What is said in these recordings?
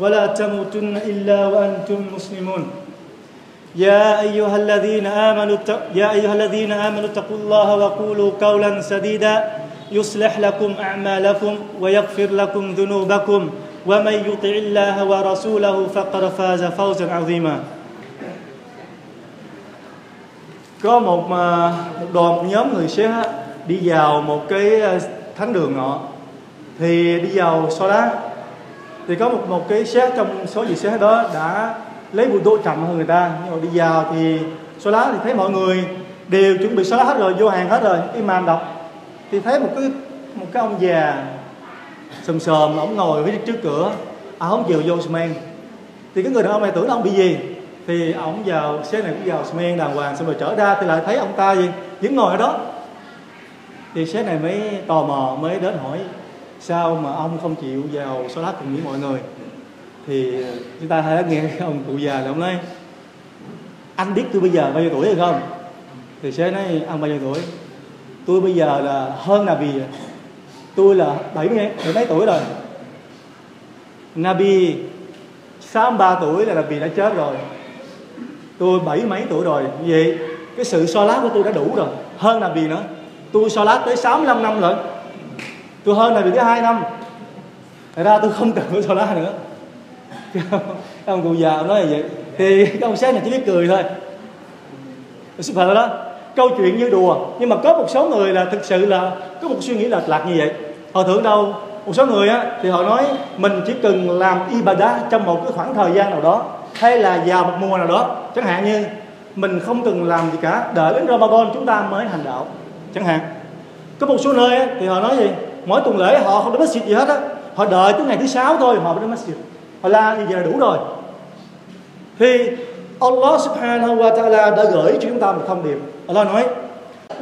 ولا تموتن إلا وأنتم مسلمون. يا أيها الذين آمنوا يا أيها الذين آمنوا اتقوا الله وقولوا قولا سديدا. يصلح لكم أعمالكم ويغفر لكم ذنوبكم. ومن يطع الله ورسوله فقد فاز فوزا عظيما. Có một đoàn nhóm người sẽ đi vào một cái thánh đường nọ thì đi vào so đá thì có một một cái xét trong số vị xét đó đã lấy bụi độ chậm hơn người ta. Nhưng mà đi vào thì so lá thì thấy mọi người đều chuẩn bị số lá hết rồi, vô hàng hết rồi. Cái màn đọc thì thấy một cái một cái ông già sầm sờm ông ngồi phía trước cửa. À không chịu vô men thì cái người đàn ông này tưởng ông bị gì? Thì ông vào, xe này cũng vào men đàng hoàng, xong rồi trở ra thì lại thấy ông ta gì? Vẫn ngồi ở đó. Thì sếp này mới tò mò, mới đến hỏi sao mà ông không chịu vào xóa lát cùng với mọi người? Thì chúng ta hãy nghe ông cụ già là ông nói, anh biết tôi bây giờ bao nhiêu tuổi hay không? Thì sếp nói, ông bao nhiêu tuổi? Tôi bây giờ là hơn Nabi tôi là bảy mươi mấy tuổi rồi. Nabi 63 tuổi là Nabi đã chết rồi. Tôi bảy mấy tuổi rồi. Vậy cái sự so lát của tôi đã đủ rồi, hơn Nabi nữa. Tôi so lát tới 65 năm rồi tôi hơn là vì thứ hai năm. Thật ra tôi không cần phải so la nữa. Các ông cụ già nói là vậy. Thì các ông sáng này chỉ biết cười thôi. Sự thật đó câu chuyện như đùa nhưng mà có một số người là thực sự là có một suy nghĩ lệch lạc như vậy. Họ tưởng đâu một số người á thì họ nói mình chỉ cần làm ibadah trong một cái khoảng thời gian nào đó hay là vào một mùa nào đó. Chẳng hạn như mình không cần làm gì cả đợi đến Ramadan chúng ta mới hành đạo. Chẳng hạn. Có một số nơi á, thì họ nói gì? Mỗi tuần lễ họ không đến masjid gì hết á. Họ đợi tới ngày thứ sáu thôi họ mới đến masjid. Họ la như vậy là đủ rồi. Thì Allah subhanahu wa ta'ala đã gửi cho chúng ta một thông điệp. Allah nói,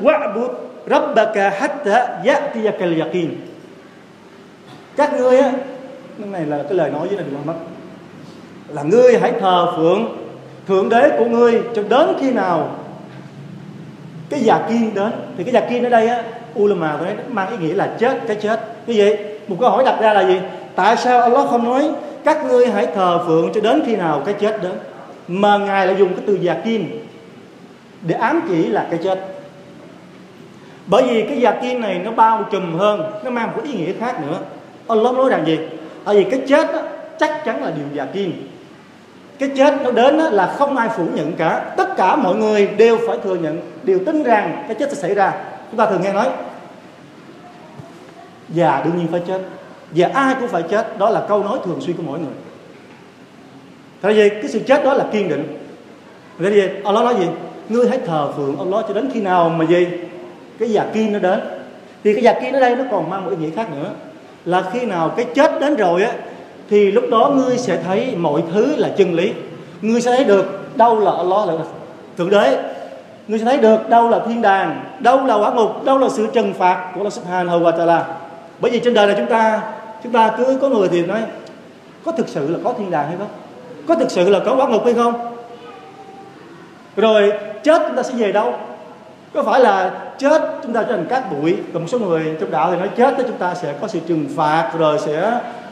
wa'bud rabbaka hatta ya'tiyakal yaqin các ngươi á, cái này là cái lời nói với Nabi Muhammad là ngươi hãy thờ phượng thượng đế của ngươi cho đến khi nào cái già kiên đến. Thì cái già kiên ở đây á ulama tôi nói mang ý nghĩa là chết cái chết. Như vậy một câu hỏi đặt ra là gì? Tại sao Allah không nói các ngươi hãy thờ phượng cho đến khi nào cái chết đến mà ngài lại dùng cái từ già kim để ám chỉ là cái chết. Bởi vì cái già kim này nó bao trùm hơn nó mang một ý nghĩa khác nữa. Allah nói rằng gì? Bởi vì cái chết đó, chắc chắn là điều già kim cái chết nó đến là không ai phủ nhận cả. Tất cả mọi người đều phải thừa nhận đều tin rằng cái chết sẽ xảy ra chúng ta thường nghe nói, già đương nhiên phải chết. Và ai cũng phải chết, đó là câu nói thường xuyên của mỗi người. Tại vì cái sự chết đó là kiên định. Tại vì Allah nói gì? Ngươi hãy thờ phượng Allah cho đến khi nào mà gì cái già kia nó đến. Thì cái già kia ở đây nó còn mang một ý nghĩa khác nữa. Là khi nào cái chết đến rồi á, thì lúc đó ngươi sẽ thấy mọi thứ là chân lý. Ngươi sẽ thấy được đâu là Allah là thượng đế ngươi sẽ thấy được đâu là thiên đàng, đâu là quả ngục, đâu là sự trừng phạt của Allah subhanahu wa ta'ala bởi vì trên đời này chúng ta chúng ta cứ có người thì nói, có thực sự là có thiên đàng hay không? Có thực sự là có quả ngục hay không? Rồi chết chúng ta sẽ về đâu? Có phải là chết chúng ta trở thành cát bụi còn một số người trong đạo thì nói chết thì chúng ta sẽ có sự trừng phạt, rồi sẽ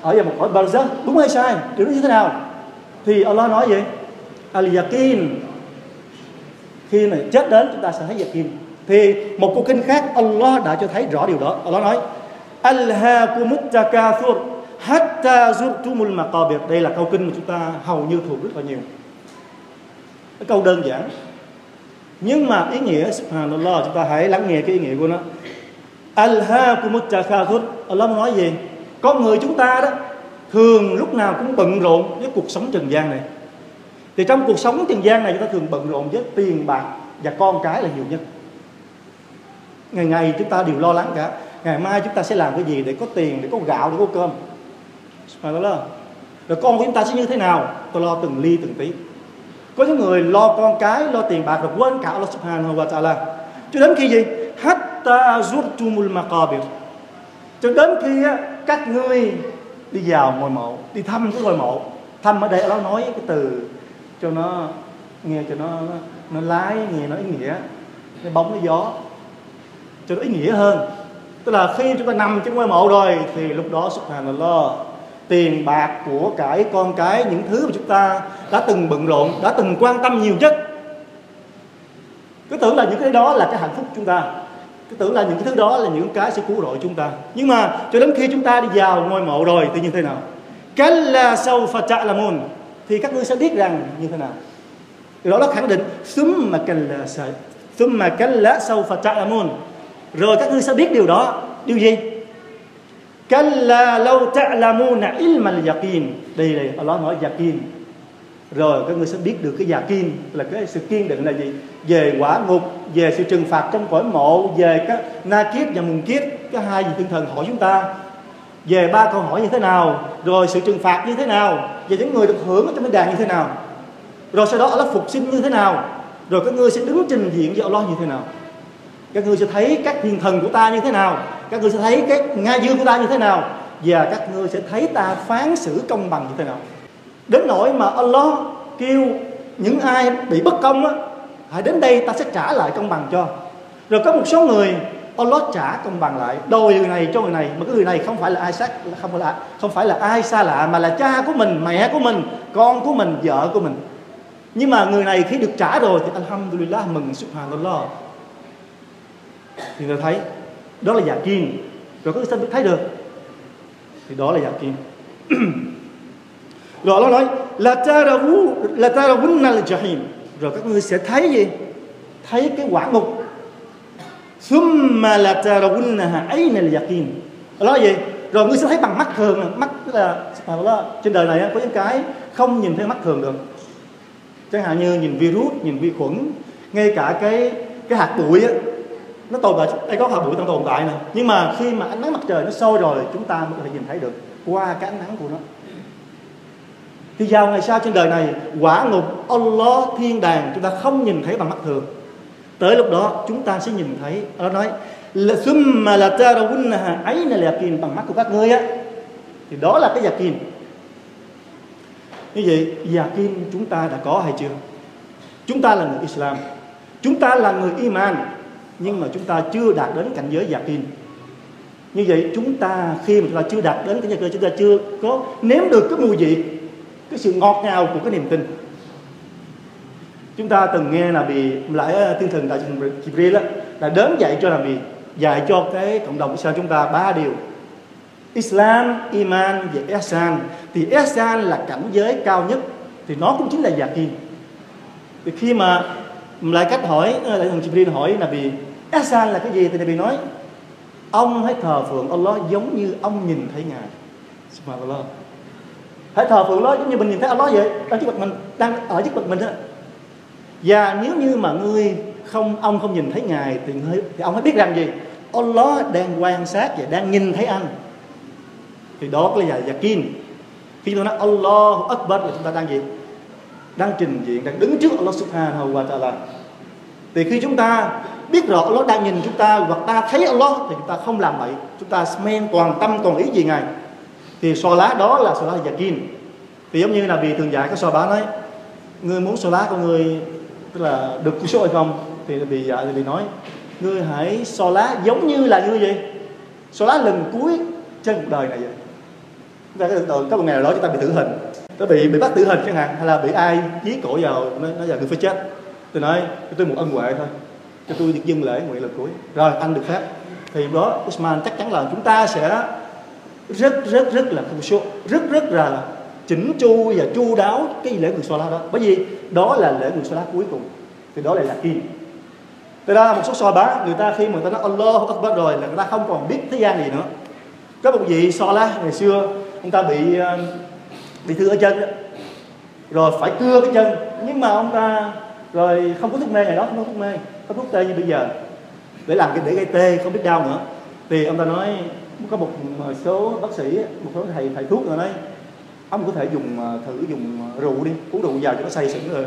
ở vào một cõi barzakh đúng hay sai? Điều đó như thế nào? Thì Allah nói vậy al yakin khi này chết đến chúng ta sẽ thấy yakin thì một câu kinh khác, Allah đã cho thấy rõ điều đó. Allah nói alhaakumut takathur hatta zurtumul maqabir. Đây là câu kinh mà chúng ta hầu như thuộc rất là nhiều. Cái câu đơn giản. Nhưng mà ý nghĩa, subhanallah, chúng ta hãy lắng nghe cái ý nghĩa của nó. Alhaakumut takathur Allah nói gì? Con người chúng ta đó, thường lúc nào cũng bận rộn với cuộc sống trần gian này thì trong cuộc sống trần gian này chúng ta thường bận rộn với tiền bạc và con cái là nhiều nhất. Ngày ngày chúng ta đều lo lắng cả. Ngày mai chúng ta sẽ làm cái gì để có tiền, để có gạo, để có cơm? Subhanallah rồi con của chúng ta sẽ như thế nào? Tôi lo từng ly, từng tí. Có những người lo con cái, lo tiền bạc rồi quên cả Allah subhanahu wa ta'ala. Cho đến khi gì? Hatta zurtumul maqabir. Cho đến khi các ngươi đi vào ngôi mộ, đi thăm cái ngôi mộ. Thăm ở đây nó nói cái từ cho nó nghe cho nó nó, nó lái nghe nó ý nghĩa nó bóng cái gió cho nó ý nghĩa hơn. Tức là khi chúng ta nằm trong ngôi mộ rồi thì lúc đó subhanallah tiền bạc của cải con cái những thứ mà chúng ta đã từng bận rộn đã từng quan tâm nhiều nhất. Cứ tưởng là những cái đó là cái hạnh phúc chúng ta. Cứ tưởng là những cái thứ đó là những cái sẽ cứu rỗi chúng ta. Nhưng mà cho đến khi chúng ta đi vào ngôi mộ rồi thì như thế nào? Kalla là môn thì các ngươi sẽ biết rằng như thế nào. Đó là khẳng định summa kalla summa kalla sawfa ta'lamun rồi các ngươi sẽ biết điều đó. Điều gì? Kalla lau ta'lamuna ilma al-yaqin đây này Allah nói yaqin. Rồi các ngươi sẽ biết được cái yaqin, là cái sự kiên định là gì? Về quả ngục, về sự trừng phạt trong cõi mộ, về các na kiếp và mùng kiếp, cái hai gì tinh thần hỏi chúng ta về ba câu hỏi như thế nào? Rồi sự trừng phạt như thế nào? Về những người được hưởng ở trong cái đàn như thế nào? Rồi sau đó Allah phục sinh như thế nào? Rồi các ngươi sẽ đứng trình diện với Allah như thế nào? Các ngươi sẽ thấy các thiên thần của ta như thế nào? Các ngươi sẽ thấy cái nga dương của ta như thế nào? Và các ngươi sẽ thấy ta phán xử công bằng như thế nào? Đến nỗi mà Allah kêu những ai bị bất công á, hãy đến đây ta sẽ trả lại công bằng cho. Rồi có một số người Allah trả công bằng lại. Đôi người này cho người này, mà cái người này không phải là ai sát không phải là, không phải là ai xa lạ, mà là cha của mình, mẹ của mình, con của mình, vợ của mình. Nhưng mà người này khi được trả rồi thì alhamdulillah mừng subhanallah. Thì người thấy, đó là giả kim rồi có sao thấy được. Thì đó là giả kim rồi nó nói là tarawu là tarawunna là jahim rồi các ngươi sẽ thấy gì? Thấy cái quả ngục summa la tarawunnaha ayna al-yaqin. Đó là gì rồi ngươi sẽ thấy bằng mắt thường à, mắt tức là à, đó, trên đời này có những cái không nhìn thấy mắt thường được. Chẳng hạn như nhìn virus nhìn vi khuẩn ngay cả cái cái hạt bụi á nó tồn tại đây có hạt bụi đang tồn tại nè. Nhưng mà khi mà ánh nắng mặt trời nó sôi rồi chúng ta mới có thể nhìn thấy được qua cái ánh nắng của nó. Thì vào ngày sau trên đời này quả ngục Allah thiên đàng chúng ta không nhìn thấy bằng mắt thường tới lúc đó, chúng ta sẽ nhìn thấy nó nói summa la tarawunnaha là yaqin bằng mắt của các ngươi á, thì đó là cái yakin như vậy yakin chúng ta đã có hay chưa? Chúng ta là người Islam, chúng ta là người iman, nhưng mà chúng ta chưa đạt đến cảnh giới yakin như vậy, chúng ta khi mà chúng ta chưa đạt đến cái nhà giới chúng ta chưa có nếm được cái mùi vị, cái sự ngọt ngào của cái niềm tin chúng ta từng nghe là bị lại thiên thần đại thần Jibril là đến dạy cho là bị dạy cho cái cộng đồng Islam chúng ta ba điều. Islam, Iman và Ihsan thì Ihsan là cảnh giới cao nhất thì nó cũng chính là giả kim. Thì khi mà lại cách hỏi ờ, đại thần Jibril hỏi là vì Ihsan là cái gì thì bị nói ông hãy thờ phượng Allah giống như ông nhìn thấy ngài. Subhanallah. Hãy thờ phượng nó giống như mình nhìn thấy Allah vậy. Đang trước mặt mình đang ở trước mặt mình đó và nếu như mà ngươi không ông không nhìn thấy ngài thì, ngươi, thì ông hãy biết rằng gì? Allah đang quan sát và đang nhìn thấy anh. Thì đó là yakin. Khi chúng ta nói Allah Akbar là chúng ta đang gì? Đang trình diện đang đứng trước Allah Subhanahu wa Taala. Thì khi chúng ta biết rõ Allah đang nhìn chúng ta hoặc ta thấy Allah thì chúng ta không làm vậy chúng ta men toàn tâm toàn ý gì ngài. Thì so lá đó là so lá yakin. Thì giống như là vì thường dạy các so bá nói người muốn so lá của người tức là được cứu số hay không? Thì bị dạ thì bị nói, ngươi hãy so lá giống như là như gì so lá lần cuối trên cuộc đời này vậy. Chúng ta có có một ngày nào đó chúng ta bị tử hình. Nó bị bị bắt tử hình chẳng hạn, hay là bị ai dí cổ vào, nó nó giờ ngươi phải chết. Tôi nói, cho tôi một ân huệ thôi. Cho tôi được dâng lễ nguyện lần cuối. Rồi, anh được phép. Thì đó Usman chắc chắn là chúng ta sẽ rất rất rất là công số rất rất là chỉnh chu và chu đáo cái lễ mừng Sola đó. Bởi vì đó là lễ mừng Sola cuối cùng. Thì đó lại là kim Thế ra một số so bá, người ta khi mà người ta nói Allah Akbar rồi là người ta không còn biết thế gian gì nữa. Có một vị so la ngày xưa, ông ta bị um, bị thương ở chân đó. rồi phải cưa cái chân. Nhưng mà ông ta rồi không có thuốc mê, ngày đó không có thuốc mê có thuốc tê như bây giờ. Để làm cái, để gây tê, không biết đau nữa. Thì ông ta nói, có một số bác sĩ, một số thầy thầy thuốc rồi nói ông có thể dùng à, thử dùng à, rượu đi, uống rượu vào cho nó say xỉn rồi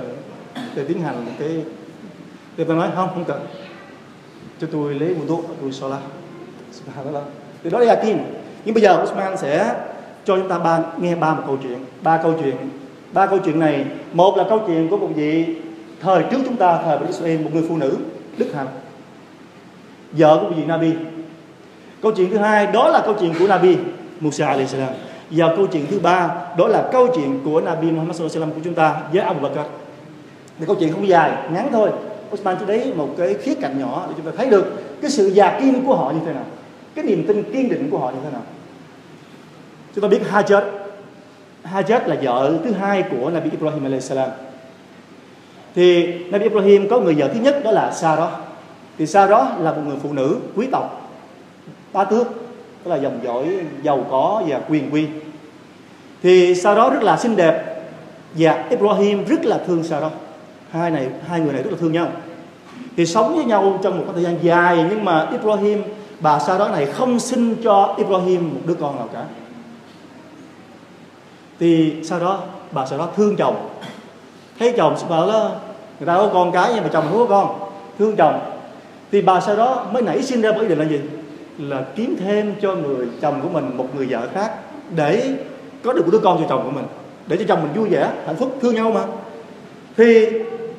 để tiến hành cái thì tôi nói không không cần. Cho tôi lấy một thuốc tôi so la. Thì đó là yakin nhưng bây giờ Usman sẽ cho chúng ta ba, nghe ba một câu chuyện, ba câu chuyện. Ba câu chuyện này, một là câu chuyện của một vị thời trước chúng ta, thời của Israel, một người phụ nữ, đức hạnh vợ của vị Nabi. Câu chuyện thứ hai, đó là câu chuyện của Nabi, Musa alayhi salam và câu chuyện thứ ba, đó là câu chuyện của Nabi Muhammad sallallahu alaihi của chúng ta với Abu Bakr. Thì câu chuyện không dài, ngắn thôi. Osman chỉ đấy một cái khía cạnh nhỏ để chúng ta thấy được cái sự già kiên của họ như thế nào, cái niềm tin kiên định của họ như thế nào. Chúng ta biết Hajar Hajar là vợ thứ hai của Nabi Ibrahim alayhi thì Nabi Ibrahim có người vợ thứ nhất đó là Sarah. Thì Sarah là một người phụ nữ quý tộc ba tước tức là dòng dõi giàu có và quyền quy thì sau đó rất là xinh đẹp và Ibrahim rất là thương Sarah hai này, hai người này rất là thương nhau. Thì sống với nhau trong một thời gian dài, nhưng mà Ibrahim, bà Sarah này không sinh cho Ibrahim một đứa con nào cả. Thì sau đó bà sau đó thương chồng. Thấy chồng bảo đó người ta có con cái nhưng mà chồng không có con. Thương chồng. Thì bà sau đó mới nảy sinh ra một ý định là gì? Là kiếm thêm cho người chồng của mình một người vợ khác để có được một đứa con cho chồng của mình để cho chồng mình vui vẻ hạnh phúc thương nhau mà. Thì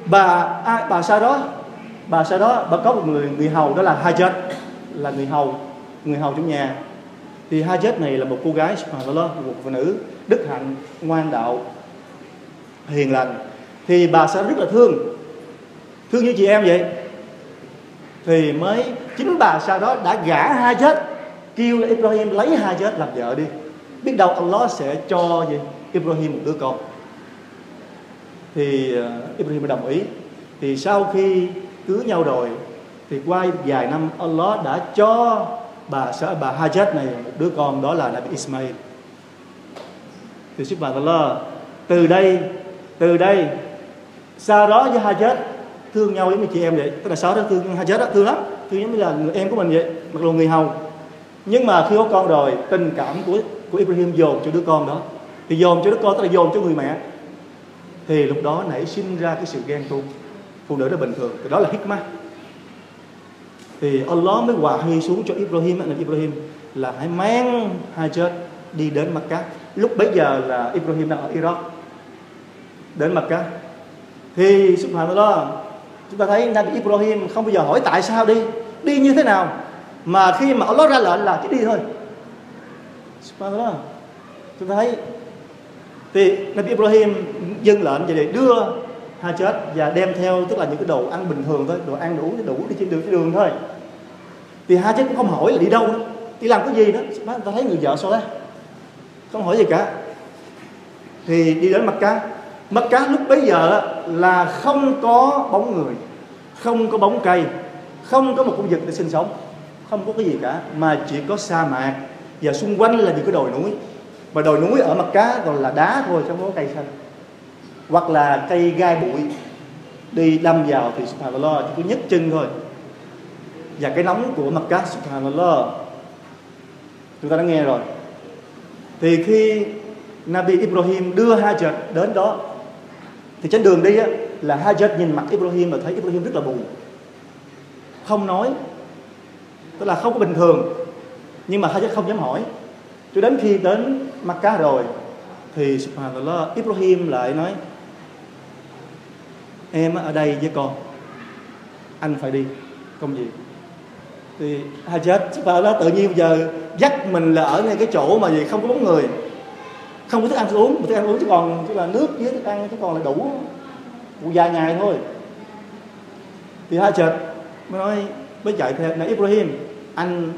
bà à, bà sau đó bà sau đó bà có một người người hầu đó là Hajar là người hầu người hầu trong nhà. Thì Hajar này là một cô gái subhanallah một phụ nữ đức hạnh ngoan đạo hiền lành. Thì bà sẽ rất là thương. Thương như chị em vậy thì mới chính bà sau đó đã gả hai chết. Kêu là Ibrahim lấy hai chết làm vợ đi. Biết đâu Allah sẽ cho gì Ibrahim một đứa con. Thì uh, Ibrahim đồng ý. Thì sau khi cưới nhau rồi thì qua vài năm Allah đã cho bà bà Hajat này một đứa con đó là Nabi Ismail. Thì subhanallah từ đây từ đây sau đó với Hajat thương nhau giống như chị em vậy. Tức là sáu đó thương chết đó thương lắm. Thương giống như là người em của mình vậy, mặc dù người hầu. Nhưng mà khi có con rồi, tình cảm của của Ibrahim dồn cho đứa con đó. Thì dồn cho đứa con, tức là dồn cho người mẹ. Thì lúc đó nảy sinh ra cái sự ghen tuông. Phụ nữ đó bình thường. Thì đó là hikmah. Thì Allah mới hòa huy xuống cho Ibrahim. Là Ibrahim là hãy mang hai chết đi đến Makkah lúc bấy giờ là Ibrahim đang ở Iraq. Đến Makkah thì, subhanallah chúng ta thấy Nabi Ibrahim không bao giờ hỏi tại sao đi. Đi như thế nào? Mà khi mà Allah ra lệnh là chỉ đi thôi. Subhanallah. Chúng ta thấy thì Nabi Ibrahim dân lệnh vậy để đưa ha chết và đem theo tức là những cái đồ ăn bình thường thôi, đồ ăn đủ đủ, đi trên đường trên đường thôi. Thì ha chết cũng không hỏi là đi đâu đi làm cái gì đó? Ta thấy người vợ sao đó không hỏi gì cả. Thì đi đến mặt cá mặt cá lúc bấy giờ là không có bóng người, không có bóng cây, không có một khu vực để sinh sống. Không có cái gì cả, mà chỉ có sa mạc. Và xung quanh là những cái đồi núi. Mà đồi núi ở mặt cá còn là đá thôi, chứ không có cây xanh. Hoặc là cây gai bụi. Đi đâm vào thì subhanallah, chỉ có nhấc chân thôi. Và cái nóng của mặt cá, subhanallah. Chúng ta đã nghe rồi. Thì khi Nabi Ibrahim đưa hai Hajar đến đó thì trên đường đi á, là Hajar nhìn mặt Ibrahim và thấy Ibrahim rất là buồn. Không nói tức là không có bình thường nhưng mà Hajar không dám hỏi. Cho đến khi đến Makkah rồi thì subhanallah Ibrahim lại nói em ở đây với con anh phải đi công việc thì hai subhanallah đó tự nhiên bây giờ dắt mình là ở ngay cái chỗ mà gì không có bóng người không có thức ăn thức uống thức ăn uống chỉ còn chỉ là nước với thức ăn chỉ còn là đủ một vài ngày thôi. Thì hai chợt mới nói, mới chạy theo này Ibrahim, anh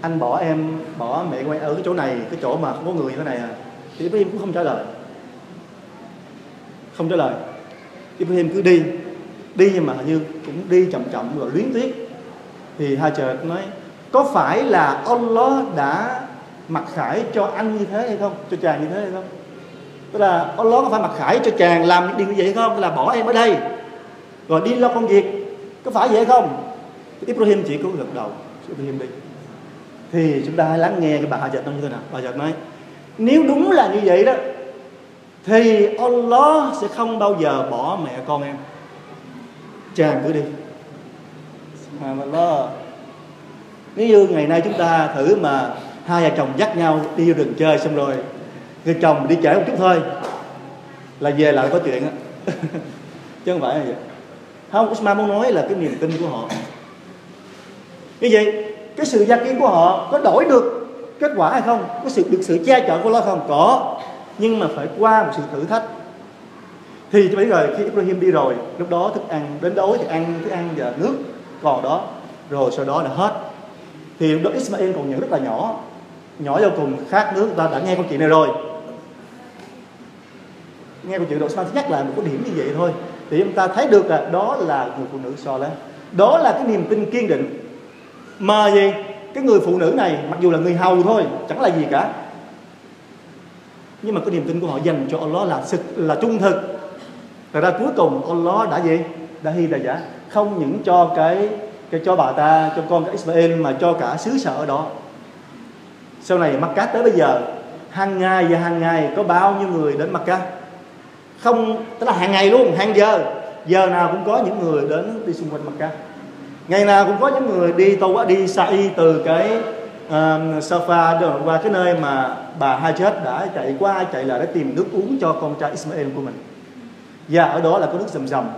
anh bỏ em, bỏ mẹ của em ở cái chỗ này, cái chỗ mà không có người thế này à. Thì Ibrahim cũng không trả lời. Không trả lời. Ibrahim cứ đi đi nhưng mà như cũng đi chậm chậm rồi luyến tiếc. Thì hai chợt nói, có phải là Allah đã mặc khải cho anh như thế hay không? Cho chàng như thế hay không? Tức là Allah có phải mặc khải cho chàng làm điều như vậy hay không? Tức là bỏ em ở đây, rồi đi lo công việc. Có phải vậy không? Ibrahim chỉ có gật đầu Ibrahim đi. Thì chúng ta hãy lắng nghe cái bà Hajat nói như thế nào. Bà Hajat nói, nếu đúng là như vậy đó, thì Allah sẽ không bao giờ bỏ mẹ con em. Chàng cứ đi. Subhanallah. Nếu như ngày nay chúng ta thử mà hai vợ chồng dắt nhau đi vô đường chơi xong rồi, người chồng đi trễ một chút thôi là về lại có chuyện á. Chứ không phải là vậy. Không, Usman muốn nói là cái niềm tin của họ. Như vậy, cái sự gia kiến của họ có đổi được kết quả hay không? Có sự được sự che chở của nó không? Có. Nhưng mà phải qua một sự thử thách. Thì bây giờ khi Ibrahim đi rồi, lúc đó thức ăn, đến đói thì ăn thức ăn và nước còn đó. Rồi sau đó là hết. Thì lúc đó Ismail còn nhỏ rất là nhỏ nhỏ vô cùng khát nước ta đã nghe câu chuyện này rồi. Nghe câu chuyện đầu Ismail nhắc lại một cái điểm như vậy thôi. Thì chúng ta thấy được là đó là người phụ nữ so lên đó là cái niềm tin kiên định. Mà gì? Cái người phụ nữ này, mặc dù là người hầu thôi, chẳng là gì cả. Nhưng mà cái niềm tin của họ dành cho Allah là sự, là trung thực. Thật ra cuối cùng Allah đã gì? Đã hy là giả không những cho cái cái cho bà ta, cho con cái Israel mà cho cả xứ sở đó sau này Makkah tới bây giờ hàng ngày và hàng ngày có bao nhiêu người đến Makkah không tức là hàng ngày luôn hàng giờ. Giờ nào cũng có những người đến đi xung quanh Makkah ngày nào cũng có những người đi tàu đi Sa'i từ cái um, uh, Safa qua cái nơi mà bà Hajat đã chạy qua chạy lại để tìm nước uống cho con trai Ismail của mình. Và ở đó là có nước rầm rầm.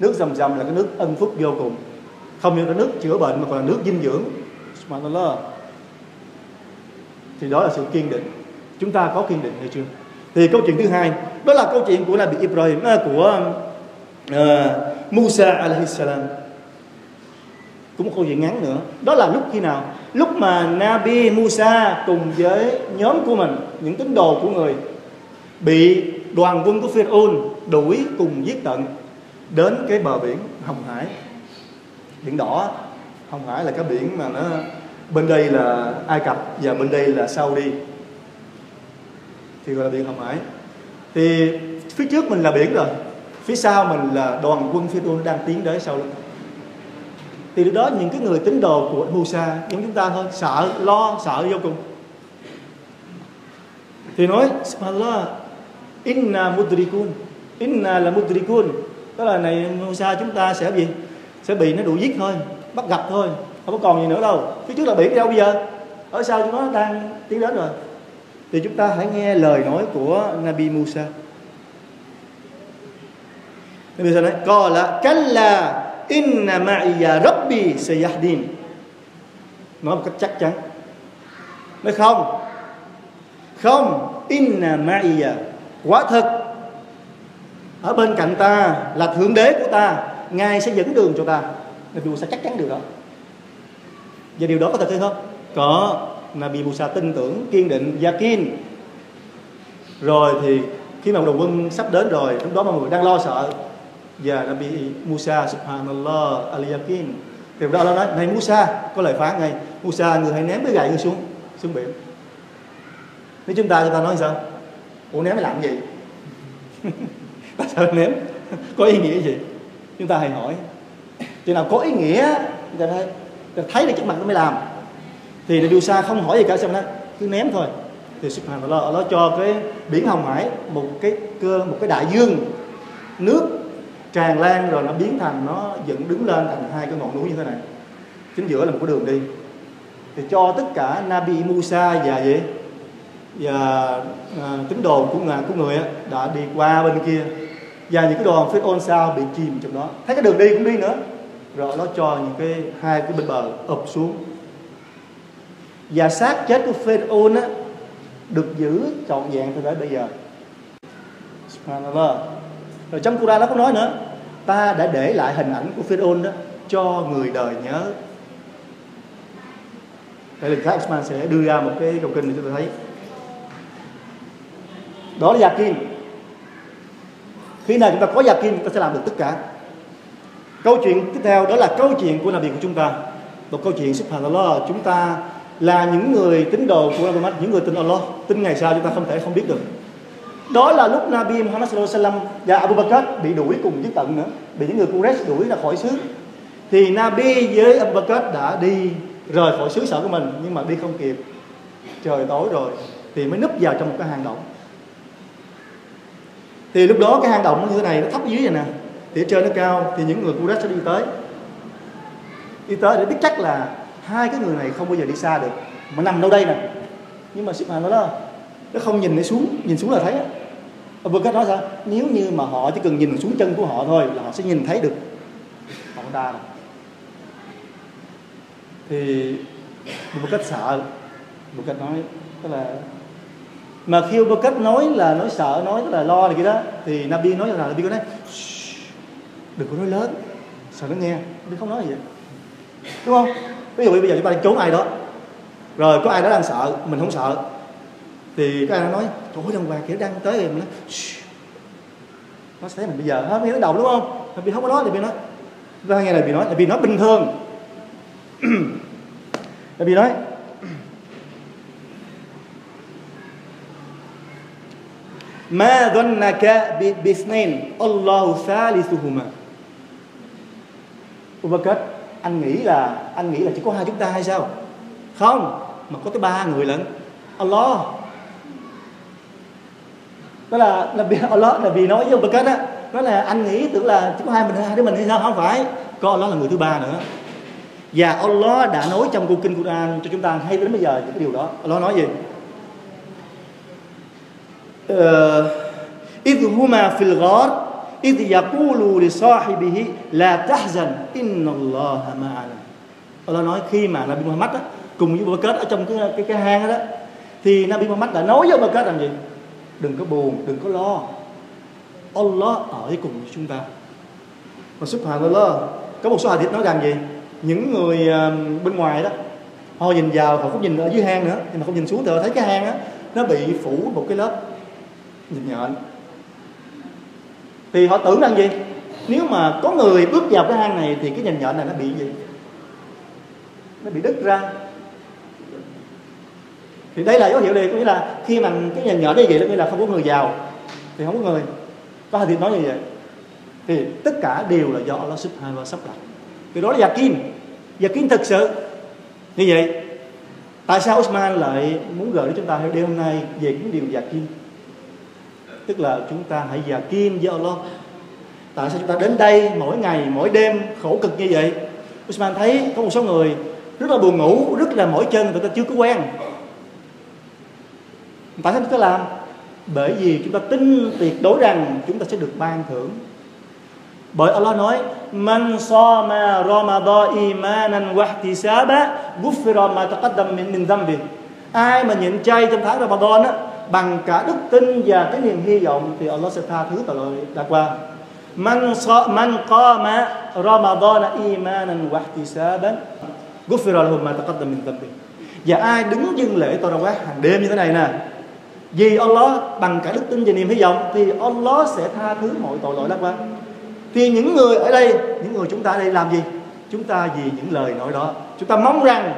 Nước rầm rầm là cái nước ân phúc vô cùng. Không những là nước chữa bệnh mà còn là nước dinh dưỡng. Subhanallah thì đó là sự kiên định. Chúng ta có kiên định hay chưa? Thì câu chuyện thứ hai đó là câu chuyện của Nabi Ibrahim à, của uh, Musa alaihi salam. Cũng một câu chuyện ngắn nữa. Đó là lúc khi nào? Lúc mà Nabi Musa cùng với nhóm của mình những tín đồ của người bị đoàn quân của Pharaoh đuổi cùng giết tận đến cái bờ biển Hồng Hải. Biển đỏ. Hồng Hải là cái biển mà nó bên đây là Ai Cập và bên đây là Saudi. Thì gọi là biển Hồng Hải. Thì phía trước mình là biển rồi. Phía sau mình là đoàn quân Pharaoh đang tiến tới sau lưng thì lúc đó những cái người tín đồ của Musa giống chúng ta thôi, sợ, lo, sợ vô cùng. Thì nói, subhanallah, inna mudrikun, inna là mudrikun. Tức là này, Musa chúng ta sẽ gì sẽ bị nó đuổi giết thôi, bắt gặp thôi không còn gì nữa đâu. Phía trước là biển đâu bây giờ? Ở sau chúng nó đang tiến đến rồi. Thì chúng ta hãy nghe lời nói của Nabi Musa. Nabi Musa nói có là kalla, inna ma'iya rabbi sayahdin. Nói một cách chắc chắn. Nói không. Không, inna ma'iya. Quả thật, ở bên cạnh ta là thượng đế của ta, ngài sẽ dẫn đường cho ta. Nabi Musa chắc chắn điều đó và điều đó có thật hay không? Có. Nabi Musa tin tưởng, kiên định yakin rồi thì khi mà đồng quân sắp đến rồi, lúc đó mọi người đang lo sợ. Và Nabi Musa subhanallah al yakin thì đó Allah nói, này Musa, có lời phán ngay. Musa, người hãy ném cái gậy người xuống xuống biển. Nếu chúng ta chúng ta nói sao? Ủa, ném làm gì? Tại sao ném. Có ý nghĩa gì? Chúng ta hãy hỏi. Chừng nào có ý nghĩa? Chúng ta nói thấy được chất mặt nó mới làm. Thì Nabi Sa không hỏi gì cả xong nó cứ ném thôi. Thì subhanallah Allah cho cái biển hồng hải một cái cơ một cái đại dương nước tràn lan rồi nó biến thành nó dựng đứng lên thành hai cái ngọn núi như thế này. Chính giữa là một cái đường đi. Thì cho tất cả Nabi Musa và gì? Và à, tín đồ của ngài của người đã đi qua bên kia. Và những cái đoàn phía ôn sao bị chìm trong đó. Thấy cái đường đi cũng đi nữa rồi nó cho những cái, hai cái bên bờ ập xuống. Và xác chết của phết á, được giữ trọn vẹn cho đến bây giờ. Subhanallah. Rồi trong Quran nó có nói nữa, ta đã để lại hình ảnh của Pharaoh đó cho người đời nhớ. Đây là khác Usman sẽ đưa ra một cái câu kinh để chúng ta thấy. Đó là Yakin. Khi nào chúng ta có Yakin, chúng ta sẽ làm được tất cả câu chuyện tiếp theo đó là câu chuyện của Nabi của chúng ta. Một câu chuyện Subhanallah chúng ta là những người tín đồ của Muhammad, những người tin Allah. Tin ngày sau chúng ta không thể không biết được. Đó là lúc Nabi Muhammad sallallahu alaihi wasallam và Abu Bakr bị đuổi cùng với tận nữa bị những người Quraysh đuổi ra khỏi xứ. Thì Nabi với Abu Bakr đã đi rời khỏi xứ sở của mình nhưng mà đi không kịp. Trời tối rồi thì mới núp vào trong một cái hang động. Thì lúc đó cái hang động như thế này nó thấp dưới vậy nè thì ở trên nó cao thì những người Quraysh sẽ đi tới. Đi tới để biết chắc là hai cái người này không bao giờ đi xa được, mà nằm đâu đây nè. Nhưng mà ship hàng đó, nó không nhìn nó xuống, nhìn xuống là thấy á. Vừa cách nói sao? Nếu như mà họ chỉ cần nhìn xuống chân của họ thôi là họ sẽ nhìn thấy được. Họ đa này thì một cách sợ. Một cách nói, tức là, mà khi một cách nói là nói sợ, nói tức là lo này kia đó, thì Nabi nói là Nabi có nói đừng có nói lớn sợ nó nghe Nabi không nói gì vậy đúng không ví dụ bây giờ chúng ta trốn ai đó rồi có ai đó đang sợ mình không sợ thì cái ai đó nói trời ơi đằng hoàng kiểu đang tới rồi mình nói nó sẽ thấy mình bây giờ hết nghe nó đầu đúng không Nabi không có nói Nabi nói ra nghe là bị nói là bị nói bình thường là bị nói ما ظنك باثنين الله ثالثهما Abu Bakr anh nghĩ là anh nghĩ là chỉ có hai chúng ta hay sao không mà có tới ba người lận Allah đó là là vì Allah là vì nói với Abu Bakr á đó là anh nghĩ tưởng là chỉ có hai mình hai đứa mình hay sao không phải có Allah là người thứ ba nữa và Allah đã nói trong câu kinh Quran cho chúng ta hay đến bây giờ những cái điều đó Allah nói gì إذ هما في الغار إذ يقول لصاحبه لا تحزن إن الله معنا Allah nói khi mà Nabi Muhammad á, cùng với Bơ ở trong cái cái cái hang đó thì Nabi Muhammad đã nói với Bơ Kết rằng gì đừng có buồn đừng có lo Allah ở với cùng với chúng ta và subhanallah có một số hadith nói rằng gì những người bên ngoài đó họ nhìn vào họ không nhìn ở dưới hang nữa nhưng mà không nhìn xuống thì họ thấy cái hang á nó bị phủ một cái lớp nhìn nhện thì họ tưởng rằng gì? Nếu mà có người bước vào cái hang này thì cái nhành nhện này nó bị gì? Nó bị đứt ra. Thì đây là dấu hiệu liền, có nghĩa là khi mà cái nhành nhện như vậy là nghĩa là không có người vào, thì không có người. Có hai nói như vậy. Thì tất cả đều là do Allah subhanahu wa sắp đặt. Thì đó là yakin. Yakin thực sự. Như vậy, tại sao Osman lại muốn gửi đến chúng ta theo hôm nay về những điều yakin? Tức là chúng ta hãy già kim với Allah. Tại sao chúng ta đến đây mỗi ngày, mỗi đêm khổ cực như vậy? Usman thấy có một số người rất là buồn ngủ, rất là mỏi chân, người ta chưa có quen. Tại sao chúng ta làm? Bởi vì chúng ta tin tuyệt đối rằng chúng ta sẽ được ban thưởng. Bởi Allah nói, man sama ramadan imanan wa ihtisaba ghufira ma taqaddam min min dhanbi. Ai mà nhịn chay trong tháng Ramadan á bằng cả đức tin và cái niềm hy vọng thì Allah sẽ tha thứ tội lỗi đã qua. Man man qama ramadan imanan wa ihtisaban ghufira lahu ma taqaddam min dhanbi. Và ai đứng dâng lễ Tarawih hàng đêm như thế này nè, vì Allah bằng cả đức tin và niềm hy vọng thì Allah sẽ tha thứ mọi tội lỗi đã qua. Thì những người ở đây, những người chúng ta ở đây làm gì? Chúng ta vì những lời nói đó. Chúng ta mong rằng,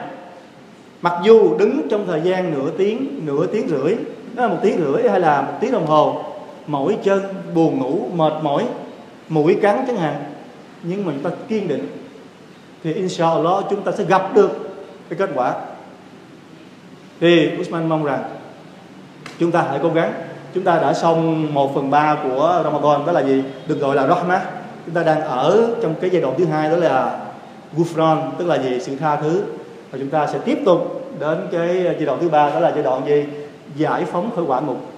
mặc dù đứng trong thời gian nửa tiếng nửa tiếng rưỡi đó là một tiếng rưỡi hay là một tiếng đồng hồ. Mỏi chân, buồn ngủ, mệt mỏi, mũi cắn chẳng hạn. Nhưng mình ta kiên định. Thì inshallah chúng ta sẽ gặp được cái kết quả. Thì Usman mong rằng chúng ta hãy cố gắng. Chúng ta đã xong một phần ba của Ramadan, đó là gì? Được gọi là Rahmah. Chúng ta đang ở trong cái giai đoạn thứ hai, đó là Gufran tức là gì? Sự tha thứ. Và chúng ta sẽ tiếp tục đến cái giai đoạn thứ ba, đó là giai đoạn gì? Giải phóng khỏi quả ngục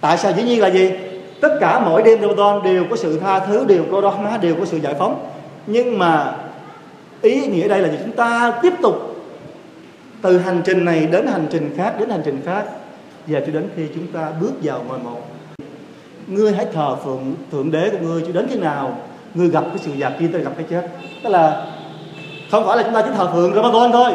tại sao dĩ nhiên là gì? Tất cả mỗi đêm Ramadan đều có sự tha thứ, đều có rahma đều có sự giải phóng. Nhưng mà ý nghĩa đây là gì? Chúng ta tiếp tục từ hành trình này đến hành trình khác, đến hành trình khác. Và cho đến khi chúng ta bước vào ngôi một ngươi hãy thờ phượng, thượng đế của ngươi cho đến khi nào ngươi gặp cái sự già kia tới gặp cái chết. Tức là không phải là chúng ta chỉ thờ phượng Ramadan thôi,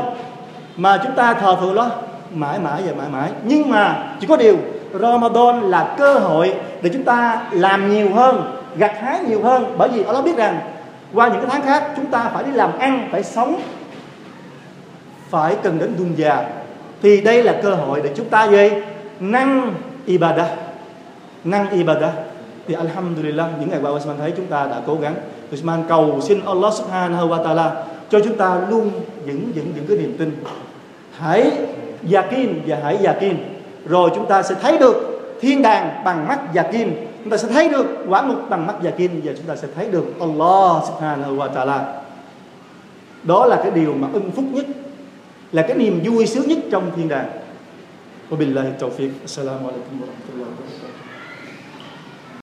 mà chúng ta thờ phượng đó mãi mãi và mãi mãi. Nhưng mà chỉ có điều, Ramadan là cơ hội để chúng ta làm nhiều hơn, gặt hái nhiều hơn. Bởi vì Allah biết rằng, qua những cái tháng khác, chúng ta phải đi làm ăn, phải sống, phải cần đến dunya thì đây là cơ hội để chúng ta gây năng ibadah. Năng ibadah. Thì alhamdulillah, những ngày qua, Usman thấy chúng ta đã cố gắng. Usman cầu xin Allah subhanahu wa ta'ala cho chúng ta luôn những những những cái niềm tin. Hãy yakin và hãy yakin rồi chúng ta sẽ thấy được thiên đàng bằng mắt và kim chúng ta sẽ thấy được quả ngục bằng mắt và kim và chúng ta sẽ thấy được Allah subhanahu wa ta'ala đó là cái điều mà ưng phúc nhất, là cái niềm vui sướng nhất trong thiên đàng Wa billahi tawfiq. Assalamu alaikum wa rahmatullahi wa barakatuh.